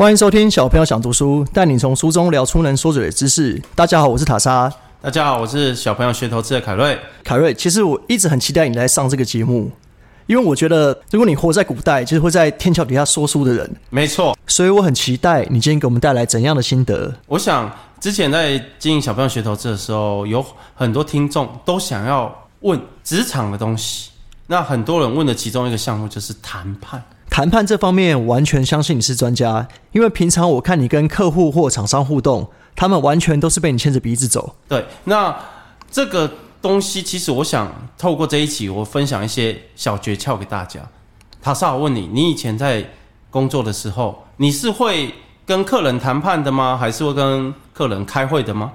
欢迎收听小朋友想读书，带你从书中聊出能说嘴的知识。大家好，我是塔莎。大家好，我是小朋友学投资的凯瑞。凯瑞，其实我一直很期待你来上这个节目，因为我觉得如果你活在古代，就是会在天桥底下说书的人，没错。所以我很期待你今天给我们带来怎样的心得。我想之前在经营小朋友学投资的时候，有很多听众都想要问职场的东西。那很多人问的其中一个项目就是谈判。谈判这方面完全相信你是专家，因为平常我看你跟客户或厂商互动，他们完全都是被你牵着鼻子走。对，那这个东西其实我想透过这一集，我分享一些小诀窍给大家。塔萨，我问你，你以前在工作的时候，你是会跟客人谈判的吗？还是会跟客人开会的吗？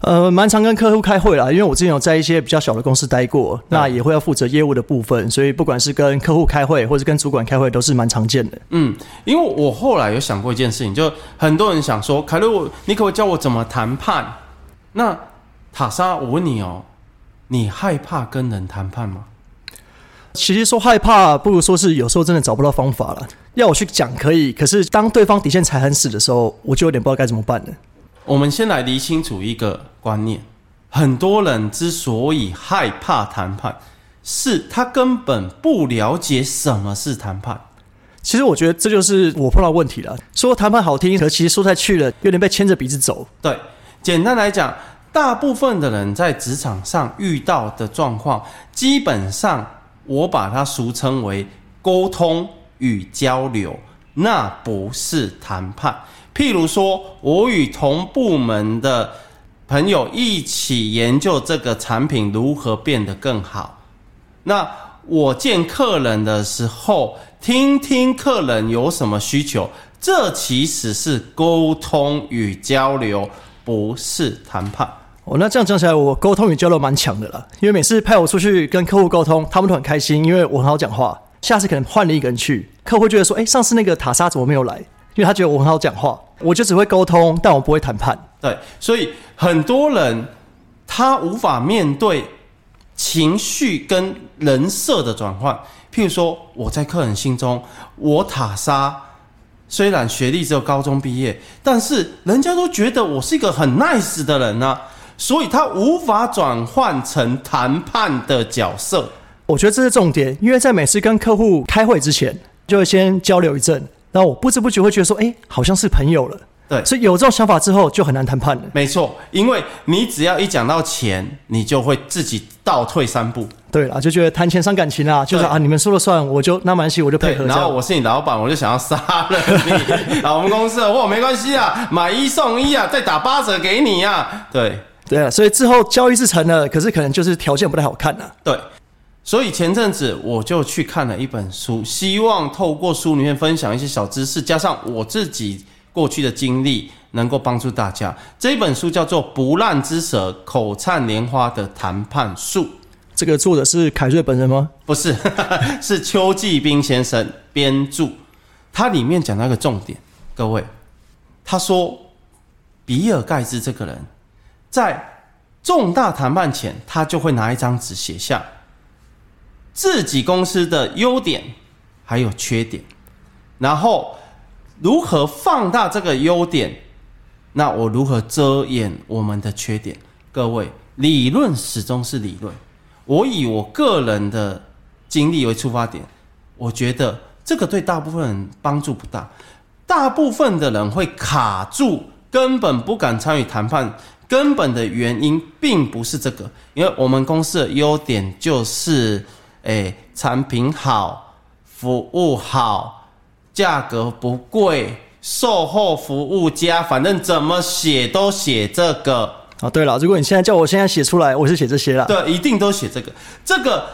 呃，蛮常跟客户开会啦，因为我之前有在一些比较小的公司待过，那也会要负责业务的部分，所以不管是跟客户开会或者跟主管开会，都是蛮常见的。嗯，因为我后来有想过一件事情，就很多人想说，凯瑞，我你可不可以教我怎么谈判？那塔莎，我问你哦，你害怕跟人谈判吗？其实说害怕，不如说是有时候真的找不到方法了。要我去讲可以，可是当对方底线踩很死的时候，我就有点不知道该怎么办了。我们先来理清楚一个观念：很多人之所以害怕谈判，是他根本不了解什么是谈判。其实我觉得这就是我碰到问题了。说谈判好听，可其实说下去了，有点被牵着鼻子走。对，简单来讲，大部分的人在职场上遇到的状况，基本上我把它俗称为沟通与交流，那不是谈判。譬如说，我与同部门的朋友一起研究这个产品如何变得更好。那我见客人的时候，听听客人有什么需求，这其实是沟通与交流，不是谈判。哦，那这样讲起来，我沟通与交流蛮强的啦。因为每次派我出去跟客户沟通，他们都很开心，因为我很好讲话。下次可能换了一个人去，客户会觉得说：“哎，上次那个塔莎怎么没有来？”因为他觉得我很好讲话，我就只会沟通，但我不会谈判。对，所以很多人他无法面对情绪跟人设的转换。譬如说，我在客人心中，我塔莎虽然学历只有高中毕业，但是人家都觉得我是一个很 nice 的人呢，所以他无法转换成谈判的角色。我觉得这是重点，因为在每次跟客户开会之前，就会先交流一阵。那我不知不觉会觉得说，哎，好像是朋友了。对，所以有这种想法之后，就很难谈判了。没错，因为你只要一讲到钱，你就会自己倒退三步。对了，就觉得谈钱伤感情啊，就是啊，你们说了算，我就那蛮系，我就配合。然后我是你老板，我就想要杀了你。啊，我们公司的货没关系啊，买一送一啊，再打八折给你啊。对对啊，所以之后交易是成了，可是可能就是条件不太好看啊。对。所以前阵子我就去看了一本书，希望透过书里面分享一些小知识，加上我自己过去的经历，能够帮助大家。这本书叫做《不烂之舌，口灿莲花的谈判术》。这个作者是凯瑞本人吗？不是，是邱继斌先生编著。他里面讲到一个重点，各位，他说，比尔盖茨这个人，在重大谈判前，他就会拿一张纸写下。自己公司的优点还有缺点，然后如何放大这个优点？那我如何遮掩我们的缺点？各位，理论始终是理论。我以我个人的经历为出发点，我觉得这个对大部分人帮助不大。大部分的人会卡住，根本不敢参与谈判。根本的原因并不是这个，因为我们公司的优点就是。哎，产品好，服务好，价格不贵，售后服务佳，反正怎么写都写这个。哦，对了，如果你现在叫我现在写出来，我是写这些了。对，一定都写这个。这个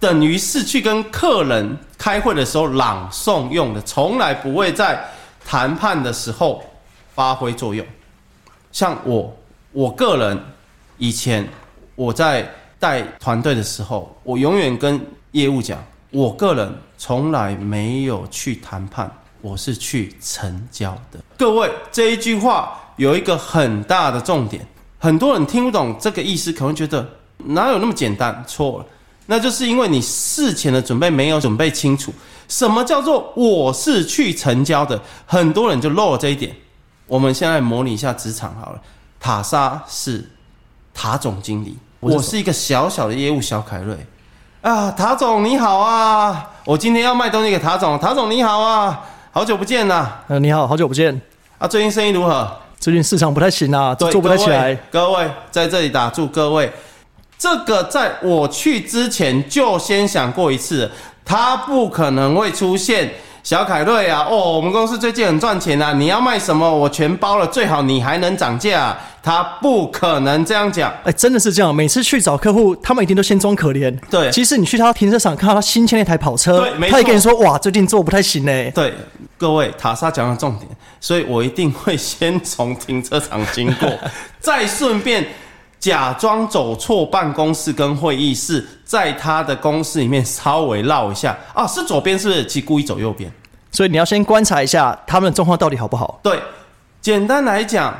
等于是去跟客人开会的时候朗诵用的，从来不会在谈判的时候发挥作用。像我，我个人以前我在。带团队的时候，我永远跟业务讲，我个人从来没有去谈判，我是去成交的。各位，这一句话有一个很大的重点，很多人听不懂这个意思，可能觉得哪有那么简单？错了，那就是因为你事前的准备没有准备清楚。什么叫做我是去成交的？很多人就漏了这一点。我们现在模拟一下职场好了。塔莎是塔总经理，我是一个小小的业务小凯瑞啊。塔总你好啊，我今天要卖东西给塔总。塔总你好啊，好久不见呐。呃，你好，好久不见。啊，最近生意如何？最近市场不太行啊，对做不太起来。各位在这里打住，各位，这个在我去之前就先想过一次，它不可能会出现。小凯瑞啊，哦，我们公司最近很赚钱啊，你要卖什么我全包了，最好你还能涨价。他不可能这样讲，哎，真的是这样。每次去找客户，他们一定都先装可怜。对，其实你去他停车场看到他新签了一台跑车，对，没错，他也跟你说，哇，最近做不太行呢。对，各位，塔莎讲的重点，所以我一定会先从停车场经过，再顺便假装走错办公室跟会议室，在他的公司里面稍微绕一下啊，是左边是不是？其实故意走右边。所以你要先观察一下他们的状况到底好不好。对，简单来讲，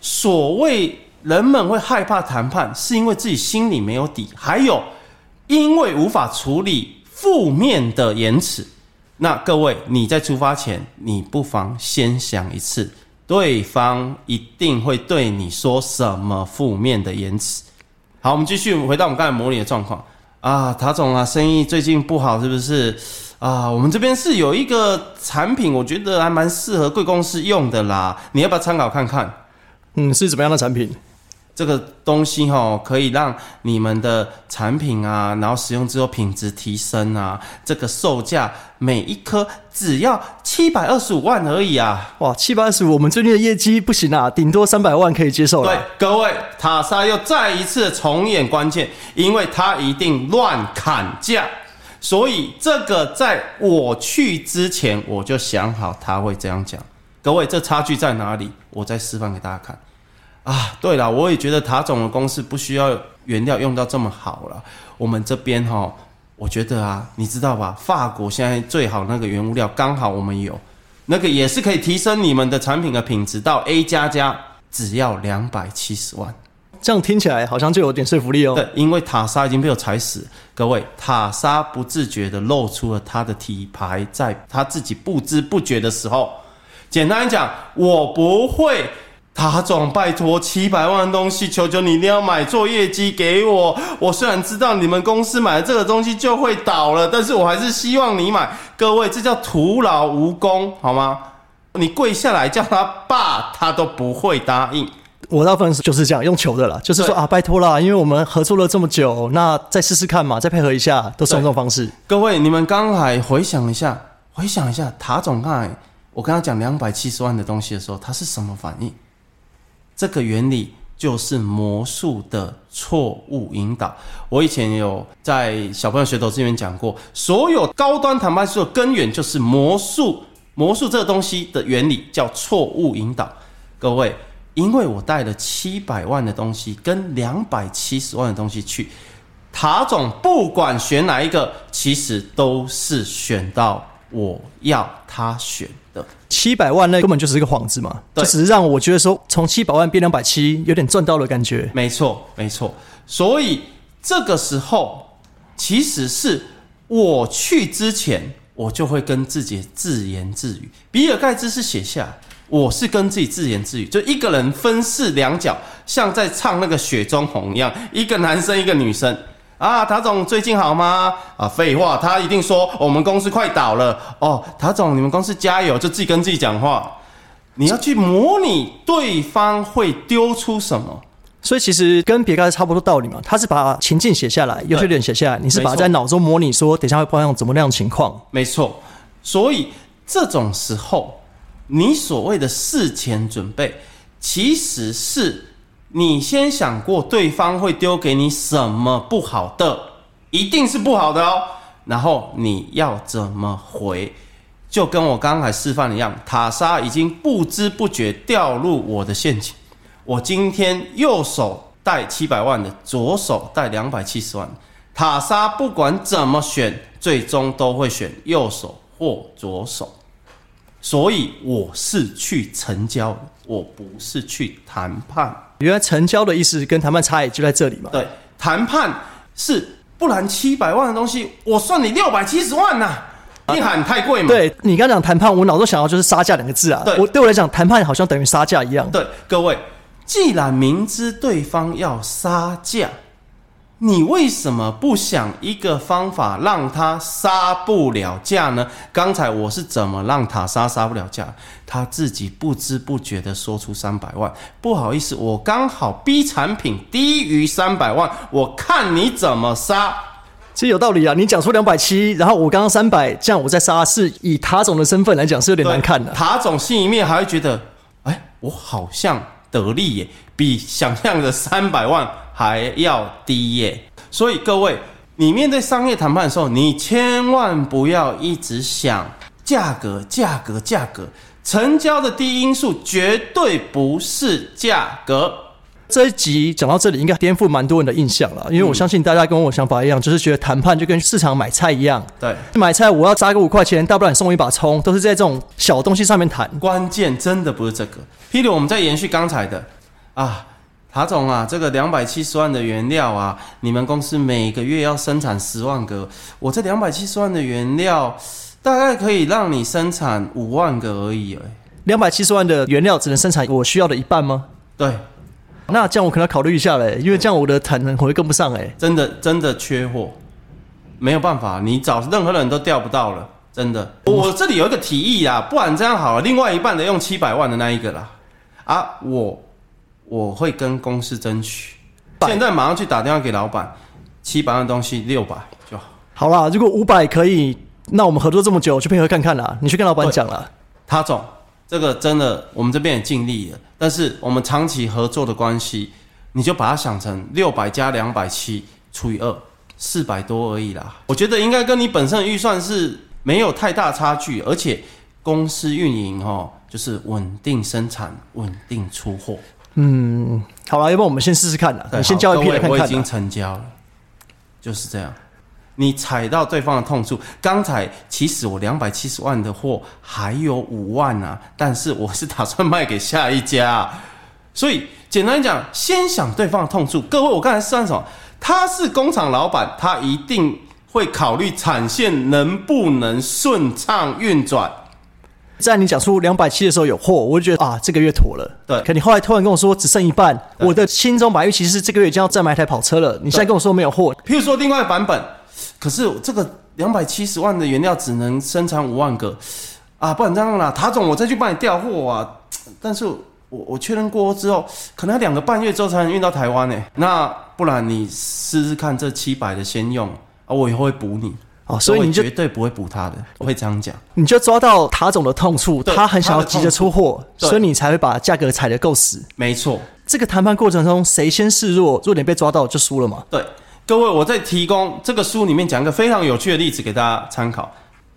所谓人们会害怕谈判，是因为自己心里没有底，还有因为无法处理负面的言辞。那各位，你在出发前，你不妨先想一次，对方一定会对你说什么负面的言辞。好，我们继续回到我们刚才模拟的状况啊，塔总啊，生意最近不好，是不是？啊，我们这边是有一个产品，我觉得还蛮适合贵公司用的啦，你要不要参考看看？嗯，是怎么样的产品？这个东西哈，可以让你们的产品啊，然后使用之后品质提升啊。这个售价每一颗只要七百二十五万而已啊！哇，七百二十五，我们最近的业绩不行啊，顶多三百万可以接受了。对，各位，塔莎又再一次重演关键，因为他一定乱砍价。所以这个在我去之前，我就想好他会这样讲。各位，这差距在哪里？我再示范给大家看。啊，对了，我也觉得塔总的公司不需要原料用到这么好了。我们这边哈，我觉得啊，你知道吧？法国现在最好那个原物料刚好我们有，那个也是可以提升你们的产品的品质到 A 加加，只要两百七十万。这样听起来好像就有点说服力哦。对，因为塔莎已经被我踩死。各位，塔莎不自觉的露出了他的体牌，在他自己不知不觉的时候，简单讲，我不会。塔总，拜托，七百万的东西，求求你一定要买，作业绩给我。我虽然知道你们公司买了这个东西就会倒了，但是我还是希望你买。各位，这叫徒劳无功，好吗？你跪下来叫他爸，他都不会答应。我大部分就是这样用求的啦，就是说啊，拜托啦，因为我们合作了这么久，那再试试看嘛，再配合一下，都是用这种方式。各位，你们刚才回想一下，回想一下，塔总刚才我跟他讲两百七十万的东西的时候，他是什么反应？这个原理就是魔术的错误引导。我以前有在小朋友学投资里面讲过，所有高端谈判术的根源就是魔术。魔术这个东西的原理叫错误引导。各位。因为我带了七百万的东西跟两百七十万的东西去，塔总不管选哪一个，其实都是选到我要他选的。七百万那根本就是一个幌子嘛，就只是让我觉得说从七百万变两百七，有点赚到了感觉。没错，没错。所以这个时候，其实是我去之前，我就会跟自己自言自语。比尔盖茨是写下。我是跟自己自言自语，就一个人分饰两角，像在唱那个《雪中红》一样，一个男生，一个女生。啊，塔总最近好吗？啊，废话，他一定说我们公司快倒了。哦，塔总，你们公司加油，就自己跟自己讲话。你要去模拟对方会丢出什么，所以其实跟别个差不多道理嘛。他是把情境写下来，优缺点写下来，你是把在脑中模拟说，等下会碰上怎么样情况。没错，所以这种时候。你所谓的事前准备，其实是你先想过对方会丢给你什么不好的，一定是不好的哦。然后你要怎么回，就跟我刚才示范一样，塔莎已经不知不觉掉入我的陷阱。我今天右手带七百万的，左手带两百七十万，塔莎不管怎么选，最终都会选右手或左手。所以我是去成交，我不是去谈判。原来成交的意思跟谈判差异就在这里嘛？对，谈判是不然七百万的东西，我算你六百七十万呐、你喊太贵嘛？对你刚讲谈判，我脑中想到就是杀价两个字啊。对我对我来讲，谈判好像等于杀价一样。对，各位，既然明知对方要杀价，你为什么不想一个方法让他杀不了价呢？刚才我是怎么让塔莎杀不了价？他自己不知不觉的说出三百万，不好意思，我刚好 B 产品低于三百万，我看你怎么杀。其实有道理啊，你讲出两百七，然后我刚刚三百，这样我再杀，是以塔总的身份来讲是有点难看的。塔总心里面还会觉得，哎，我好像得利耶，比想象的三百万还要低耶。所以各位，你面对商业谈判的时候，你千万不要一直想价格、价格、价格。成交的第一因素绝对不是价格。这一集讲到这里，应该颠覆蛮多人的印象了，因为我相信大家跟我想法一样，就是觉得谈判就跟市场买菜一样，对，买菜我要扎个五块钱，大不了你送我一把葱，都是在这种小东西上面谈。关键真的不是这个。譬如我们在延续刚才的啊，塔总啊，这个两百七十万的原料啊，你们公司每个月要生产十万个，我这两百七十万的原料大概可以让你生产五万个而已，哎，两百七十万的原料只能生产我需要的一半吗？对，那这样我可能要考虑一下嘞，因为这样我的产能会跟不上哎。真的真的缺货，没有办法，你找任何人都调不到了，真的。我这里有一个提议啊，不然这样好了，另外一半的用七百万的那一个啦，啊，我我会跟公司争取，现在马上去打电话给老板，七百万的东西六百就好。好啦，如果五百可以，那我们合作这么久，去配合看看啦。你去跟老板讲啦。他总，这个真的我们这边也尽力了，但是我们长期合作的关系，你就把它想成六百加两百七除以二，四百多而已啦。我觉得应该跟你本身的预算是没有太大差距，而且公司运营哦，就是稳定生产、稳定出货。嗯，好了，要不然我们先试试看你先交一好批我已经。成交了，就是这样。你踩到对方的痛处。刚才其实我两百七十万的货还有五万啊，但是我是打算卖给下一家啊、所以简单讲，先想对方的痛处。各位，我刚才算什么？他是工厂老板，他一定会考虑产线能不能顺畅运转。在你讲出两百七的时候有货，我就觉得啊，这个月妥了。对可你后来突然跟我说只剩一半，我的心中百预期是这个月已经要再买一台跑车了。你现在跟我说没有货，譬如说另外一版本，可是这个两百七十万的原料只能生产五万个啊，不然这样啦，塔总我再去帮你调货啊，但是我我确认过之后，可能要两个半月之后才能运到台湾呢。那不然你试试看这七百的先用啊，我以后会补你。哦所以你就绝对不会补他的，我会这样讲。你就抓到塔总的痛处，他很想要急着出货，所以你才会把价格踩得够死。没错，这个谈判过程中，谁先示弱，弱点被抓到就输了嘛。对，各位，我在提供这个书里面讲一个非常有趣的例子给大家参考。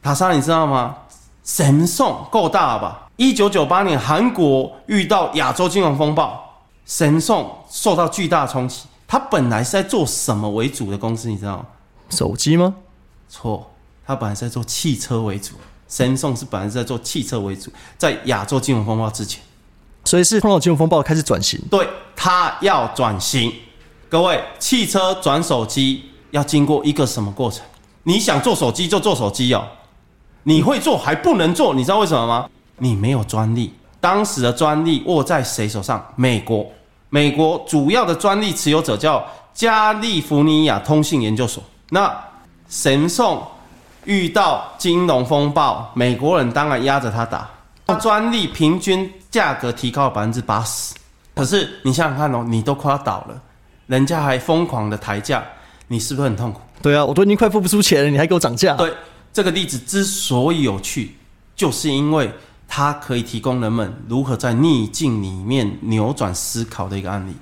塔莎，你知道吗？神送够大了吧？一九九八年，韩国遇到亚洲金融风暴，神送受到巨大冲击。它本来是在做什么为主的公司？你知道吗？手机吗？错，它本来是在做汽车为主。神送是本来是在做汽车为主，在亚洲金融风暴之前。所以是碰到金融风暴开始转型。对，它要转型。各位，汽车转手机要经过一个什么过程？你想做手机就做手机哦，你会做还不能做，你知道为什么吗？你没有专利，当时的专利握在谁手上？美国。美国主要的专利持有者叫加利福尼亚通信研究所。那神送遇到金融风暴，美国人当然压着他打，专利平均价格提高了百分之八十。可是你想想看哦，你都快要倒了，人家还疯狂的抬价，你是不是很痛苦？对啊，我都已经快付不出钱了，你还给我涨价。对，这个例子之所以有趣，就是因为它可以提供人们如何在逆境里面扭转思考的一个案例。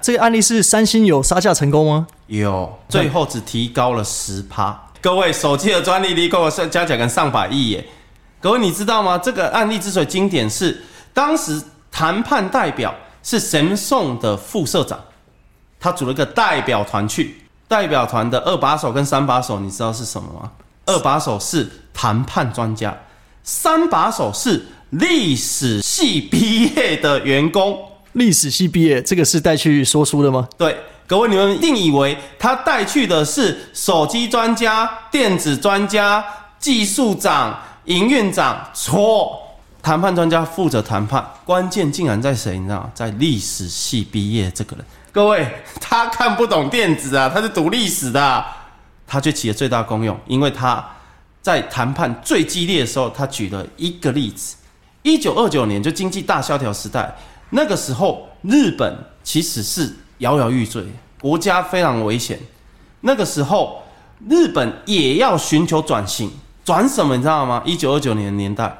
这个案例是三星有杀价成功吗？有，最后只提高了十趴。各位，手机的专利离够是加起来跟上百亿耶。各位，你知道吗？这个案例之所以经典是，当时谈判代表是 Samsung 的副社长，他组了一个代表团去。代表团的二把手跟三把手，你知道是什么吗？二把手是谈判专家，三把手是历史系毕业的员工。历史系毕业，这个是带去说书的吗？对，各位，你们一定以为他带去的是手机专家、电子专家、技术长、营运长，错。谈判专家负责谈判，关键竟然在谁？你知道吗？在历史系毕业这个人。各位，他看不懂电子啊，他是读历史的，他就起了最大功用，因为他在谈判最激烈的时候，他举了一个例子：一九二九年就经济大萧条时代，那个时候日本其实是摇摇欲坠，国家非常危险。那个时候日本也要寻求转型，转什么？你知道吗？一九二九年的年代。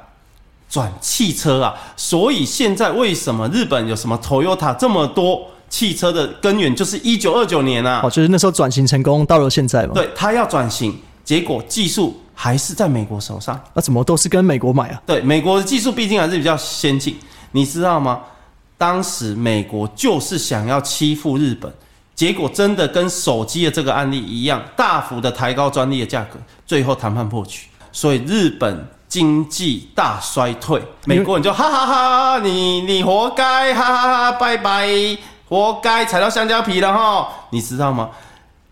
转汽车啊，所以现在为什么日本有什么 Toyota 这么多汽车的根源就是一九二九年啊？哦，就是那时候转型成功，到了现在嘛。对，它要转型，结果技术还是在美国手上。那怎么都是跟美国买啊？对，美国的技术毕竟还是比较先进，你知道吗？当时美国就是想要欺负日本，结果真的跟手机的这个案例一样，大幅的抬高专利的价格，最后谈判破局，所以日本。经济大衰退，美国人就哈哈哈，你你活该，哈哈哈，拜拜，活该踩到香蕉皮了哈，你知道吗？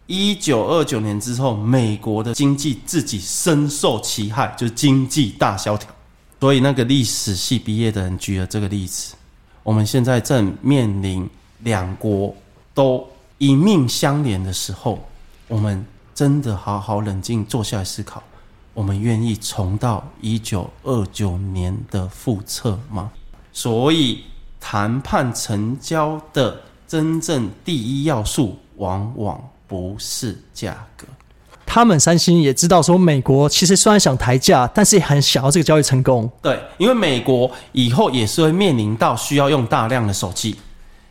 一九二九年之后，美国的经济自己深受其害，就是经济大萧条。所以那个历史系毕业的人举了这个例子，我们现在正面临两国都一命相连的时候，我们真的好好冷静坐下来思考。我们愿意重到一九二九年的复测吗？所以谈判成交的真正第一要素，往往不是价格。他们三星也知道说，美国其实虽然想抬价，但是也很想要这个交易成功。对，因为美国以后也是会面临到需要用大量的手机。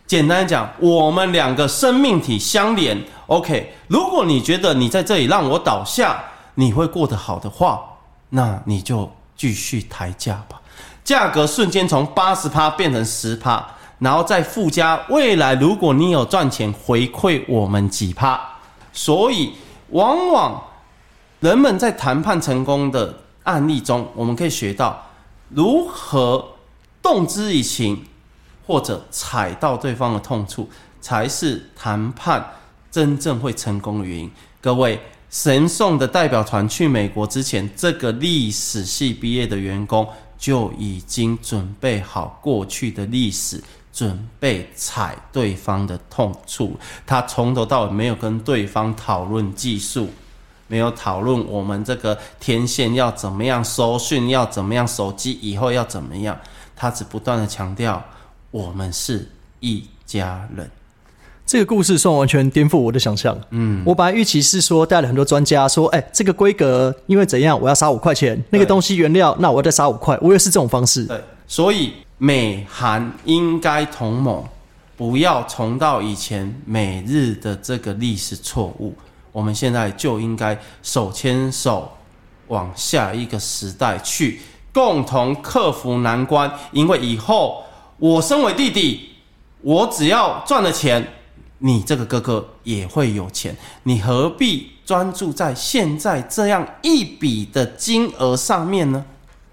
简单讲，我们两个生命体相连。OK，如果你觉得你在这里让我倒下。你会过得好的话，那你就继续抬价吧，价格瞬间从八十趴变成十趴，然后再附加未来如果你有赚钱回馈我们几趴，所以往往人们在谈判成功的案例中，我们可以学到如何动之以情，或者踩到对方的痛处，才是谈判真正会成功的原因。各位。神送的代表团去美国之前，这个历史系毕业的员工就已经准备好过去的历史，准备踩对方的痛处。他从头到尾没有跟对方讨论技术，没有讨论我们这个天线要怎么样收讯，要怎么样手机以后要怎么样。他只不断的强调，我们是一家人。这个故事算完全颠覆我的想象。嗯，我本来预期是说带了很多专家说，哎，这个规格因为怎样，我要杀五块钱，那个东西原料，那我要再杀五块，我也是这种方式。对，所以美韩应该同盟，不要重蹈以前美日的这个历史错误。我们现在就应该手牵手往下一个时代去，共同克服难关。因为以后我身为弟弟，我只要赚了钱。你这个哥哥也会有钱，你何必专注在现在这样一笔的金额上面呢？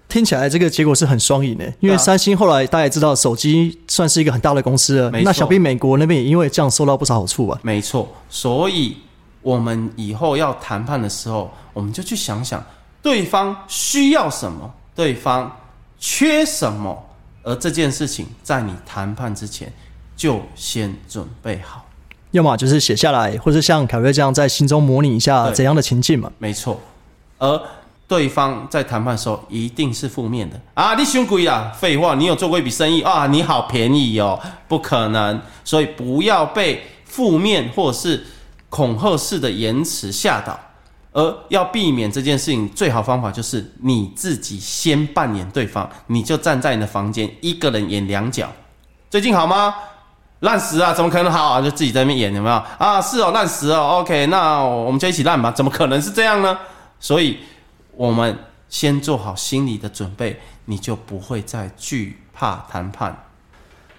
听起来这个结果是很双赢的，因为三星后来大家也知道，手机算是一个很大的公司了。那想必美国那边也因为这样受到不少好处吧？没错，所以我们以后要谈判的时候，我们就去想想对方需要什么，对方缺什么，而这件事情在你谈判之前就先准备好。要么就是写下来，或者像凯瑞这样在心中模拟一下怎样的情境嘛？没错，而对方在谈判的时候一定是负面的啊！你凶鬼啊！废话，你有做过一笔生意啊？你好便宜哦，不可能！所以不要被负面或者是恐吓式的言辞吓倒，而要避免这件事情，最好方法就是你自己先扮演对方，你就站在你的房间，一个人演两角。最近好吗？烂死啊！怎么可能好啊？就自己在那边演，有没有啊？是哦，烂死哦。OK，那我们就一起烂吧。怎么可能是这样呢？所以，我们先做好心理的准备，你就不会再惧怕谈判。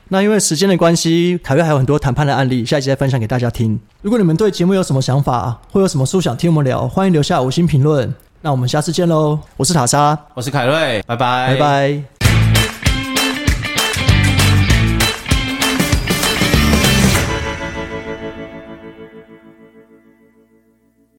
那因为时间的关系，凯瑞还有很多谈判的案例，下一集再分享给大家听。如果你们对节目有什么想法，或有什么书想听我们聊，欢迎留下五星评论。那我们下次见喽！我是塔莎，我是凯瑞，拜拜，拜拜。